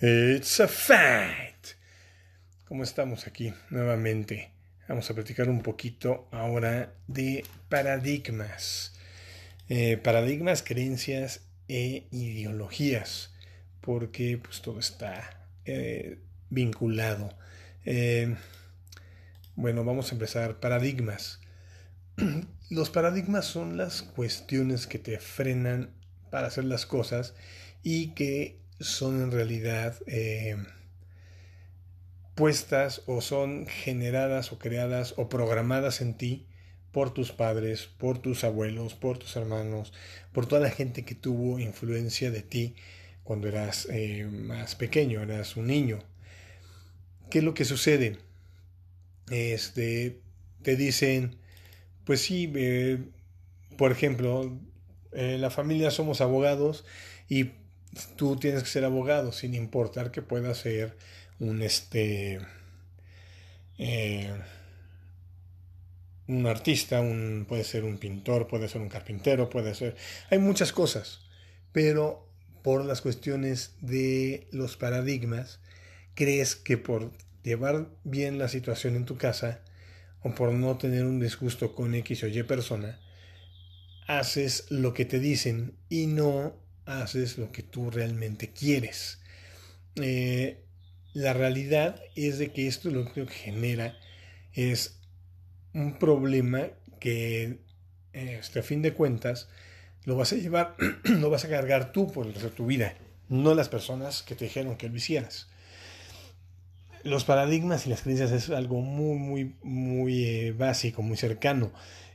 It's a fact. ¿Cómo estamos aquí nuevamente? Vamos a platicar un poquito ahora de paradigmas. Eh, paradigmas, creencias e ideologías. Porque pues todo está eh, vinculado. Eh, bueno, vamos a empezar. Paradigmas. Los paradigmas son las cuestiones que te frenan para hacer las cosas y que son en realidad eh, puestas o son generadas o creadas o programadas en ti por tus padres, por tus abuelos, por tus hermanos, por toda la gente que tuvo influencia de ti cuando eras eh, más pequeño, eras un niño. ¿Qué es lo que sucede? Este, te dicen, pues sí, eh, por ejemplo, en la familia somos abogados y tú tienes que ser abogado, sin importar que pueda ser un este eh, un artista, un, puede ser un pintor, puede ser un carpintero, puede ser. Hay muchas cosas, pero por las cuestiones de los paradigmas, crees que por llevar bien la situación en tu casa o por no tener un disgusto con X o Y persona, haces lo que te dicen y no haces lo que tú realmente quieres. Eh, la realidad es de que esto lo que genera es un problema que este, a fin de cuentas lo vas a llevar, lo vas a cargar tú por el resto de tu vida, no las personas que te dijeron que lo hicieras. Los paradigmas y las creencias es algo muy, muy, muy eh, básico, muy cercano.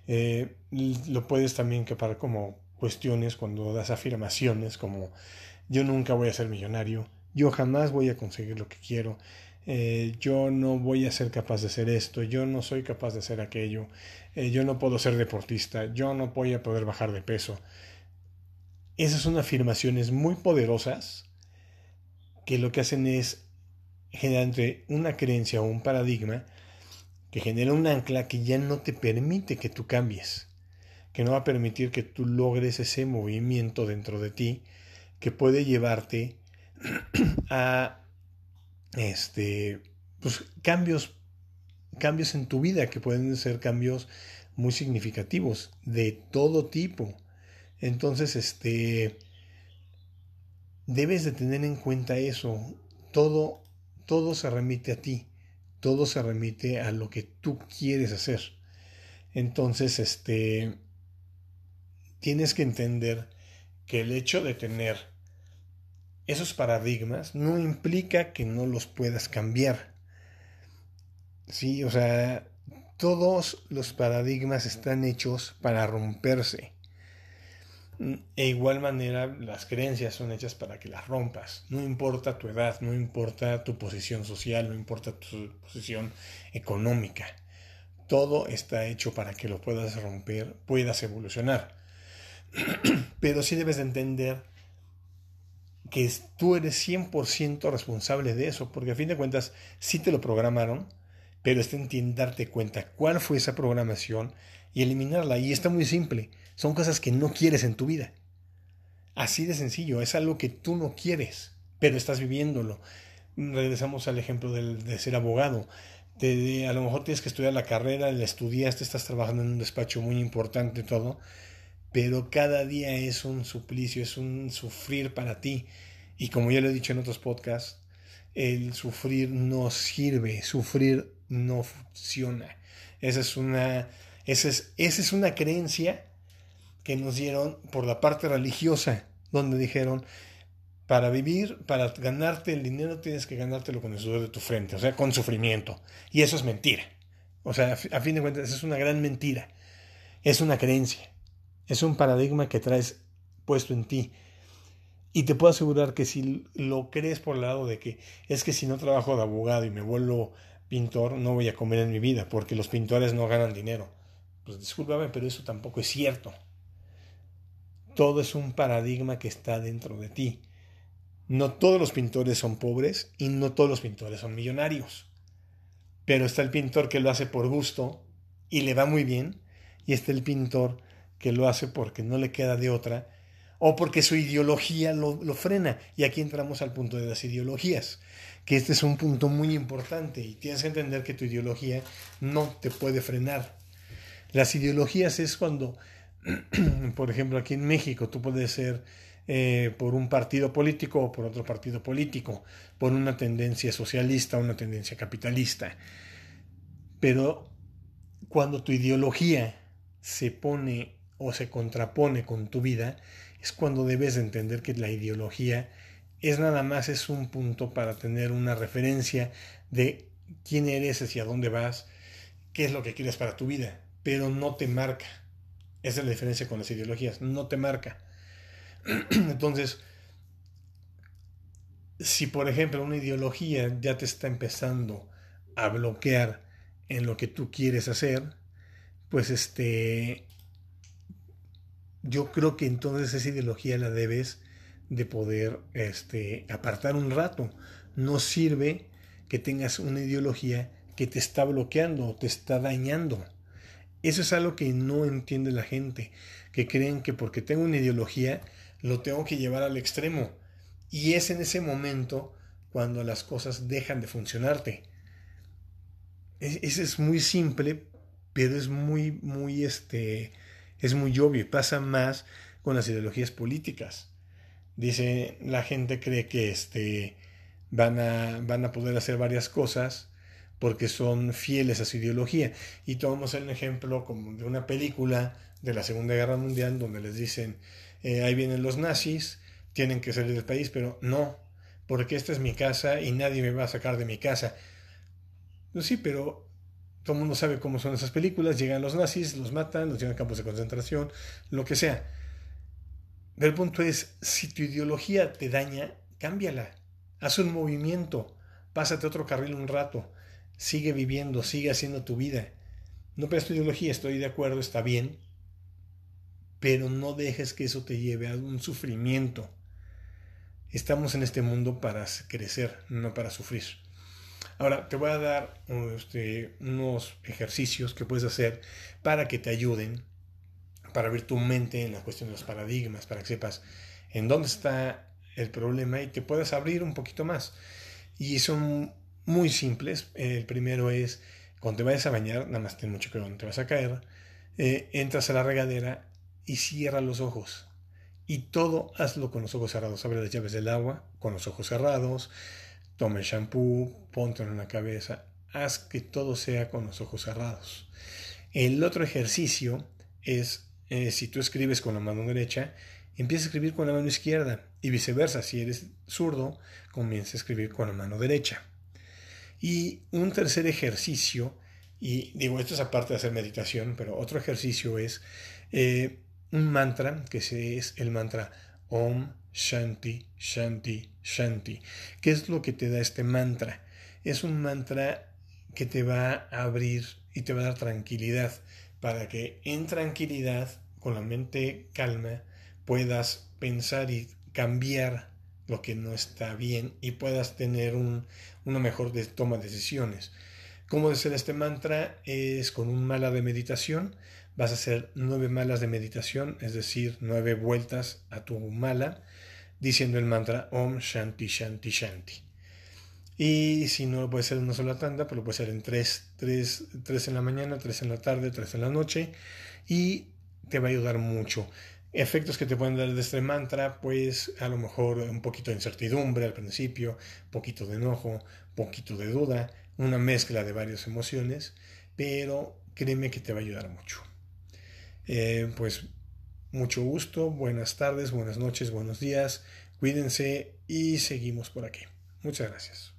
Eh, lo puedes también capar como cuestiones cuando das afirmaciones como yo nunca voy a ser millonario, yo jamás voy a conseguir lo que quiero, eh, yo no voy a ser capaz de hacer esto, yo no soy capaz de hacer aquello, eh, yo no puedo ser deportista, yo no voy a poder bajar de peso. Esas son afirmaciones muy poderosas que lo que hacen es generar entre una creencia o un paradigma que genera un ancla que ya no te permite que tú cambies que no va a permitir que tú logres ese movimiento dentro de ti que puede llevarte a este pues, cambios cambios en tu vida que pueden ser cambios muy significativos de todo tipo. Entonces este debes de tener en cuenta eso. Todo todo se remite a ti todo se remite a lo que tú quieres hacer. Entonces este tienes que entender que el hecho de tener esos paradigmas no implica que no los puedas cambiar. Sí, o sea, todos los paradigmas están hechos para romperse. E igual manera, las creencias son hechas para que las rompas. No importa tu edad, no importa tu posición social, no importa tu posición económica. Todo está hecho para que lo puedas romper, puedas evolucionar. Pero sí debes de entender que tú eres 100% responsable de eso, porque a fin de cuentas sí te lo programaron, pero está en darte cuenta cuál fue esa programación y eliminarla. Y está muy simple, son cosas que no quieres en tu vida. Así de sencillo, es algo que tú no quieres, pero estás viviéndolo. Regresamos al ejemplo de ser abogado. Te, a lo mejor tienes que estudiar la carrera, la estudiaste, estás trabajando en un despacho muy importante, todo, pero cada día es un suplicio, es un sufrir para ti. Y como ya lo he dicho en otros podcasts, el sufrir no sirve, sufrir no funciona. Esa es una, esa es, esa es una creencia que nos dieron por la parte religiosa, donde dijeron, para vivir, para ganarte el dinero tienes que ganártelo con el sudor de tu frente, o sea, con sufrimiento. Y eso es mentira. O sea, a fin de cuentas, es una gran mentira. Es una creencia. Es un paradigma que traes puesto en ti. Y te puedo asegurar que si lo crees por el lado de que es que si no trabajo de abogado y me vuelvo pintor, no voy a comer en mi vida, porque los pintores no ganan dinero. Pues discúlpame, pero eso tampoco es cierto. Todo es un paradigma que está dentro de ti. No todos los pintores son pobres y no todos los pintores son millonarios. Pero está el pintor que lo hace por gusto y le va muy bien, y está el pintor que lo hace porque no le queda de otra, o porque su ideología lo, lo, frena. Y aquí entramos al punto de las ideologías, que este es un punto muy importante y tienes que entender que tu ideología no te puede frenar. Las ideologías es cuando, por ejemplo, aquí en México tú puedes ser eh, por un partido político o por otro partido político, por una tendencia socialista una tendencia capitalista. Pero cuando tu ideología se pone o se contrapone con tu vida, es cuando debes entender que la ideología es nada más es un punto para tener una referencia de quién eres, hacia dónde vas, qué es lo que quieres para tu vida, pero no te marca. Esa es la diferencia con las ideologías, no te marca. Entonces, si por ejemplo una ideología ya te está empezando a bloquear en lo que tú quieres hacer, pues este, yo creo que entonces esa ideología la debes de poder este, apartar un rato. No sirve que tengas una ideología que te está bloqueando te está dañando. Eso es algo que no entiende la gente, que creen que porque tengo una ideología lo tengo que llevar al extremo. Y es en ese momento cuando las cosas dejan de funcionarte. Ese es muy simple, pero es muy, muy, este, es muy obvio y pasa más con las ideologías políticas. Dice, la gente cree que este, van, a, van a poder hacer varias cosas porque son fieles a su ideología. Y tomamos el ejemplo como de una película de la Segunda Guerra Mundial donde les dicen, eh, ahí vienen los nazis, tienen que salir del país, pero no, porque esta es mi casa y nadie me va a sacar de mi casa. Pues sí, pero todo el mundo sabe cómo son esas películas, llegan los nazis, los matan, los llevan a campos de concentración, lo que sea. Pero el punto es, si tu ideología te daña, cámbiala, haz un movimiento, pásate otro carril un rato, sigue viviendo, sigue haciendo tu vida. No pierdas tu ideología, estoy de acuerdo, está bien, pero no dejes que eso te lleve a un sufrimiento. Estamos en este mundo para crecer, no para sufrir. Ahora, te voy a dar este, unos ejercicios que puedes hacer para que te ayuden, para abrir tu mente en la cuestión de los paradigmas, para que sepas en dónde está el problema y te puedas abrir un poquito más. Y son muy simples. El primero es, cuando te vayas a bañar, nada más ten mucho cuidado, no te vas a caer, eh, entras a la regadera y cierra los ojos. Y todo hazlo con los ojos cerrados. Abre las llaves del agua con los ojos cerrados. Toma el shampoo, ponte en la cabeza. Haz que todo sea con los ojos cerrados. El otro ejercicio es, eh, si tú escribes con la mano derecha, empieza a escribir con la mano izquierda. Y viceversa, si eres zurdo, comienza a escribir con la mano derecha. Y un tercer ejercicio, y digo, esto es aparte de hacer meditación, pero otro ejercicio es eh, un mantra que es el mantra Om Shanti Shanti Shanti. ¿Qué es lo que te da este mantra? Es un mantra que te va a abrir y te va a dar tranquilidad para que en tranquilidad, con la mente calma, puedas pensar y cambiar lo que no está bien y puedas tener un, una mejor toma de decisiones. ¿Cómo hacer este mantra? Es con un mala de meditación vas a hacer nueve malas de meditación, es decir, nueve vueltas a tu mala, diciendo el mantra Om Shanti Shanti Shanti. Y si no lo puedes hacer en una sola tanda, lo puedes hacer en tres, tres, tres en la mañana, tres en la tarde, tres en la noche, y te va a ayudar mucho. Efectos que te pueden dar de este mantra, pues a lo mejor un poquito de incertidumbre al principio, poquito de enojo, poquito de duda, una mezcla de varias emociones, pero créeme que te va a ayudar mucho. Eh, pues mucho gusto, buenas tardes, buenas noches, buenos días, cuídense y seguimos por aquí. Muchas gracias.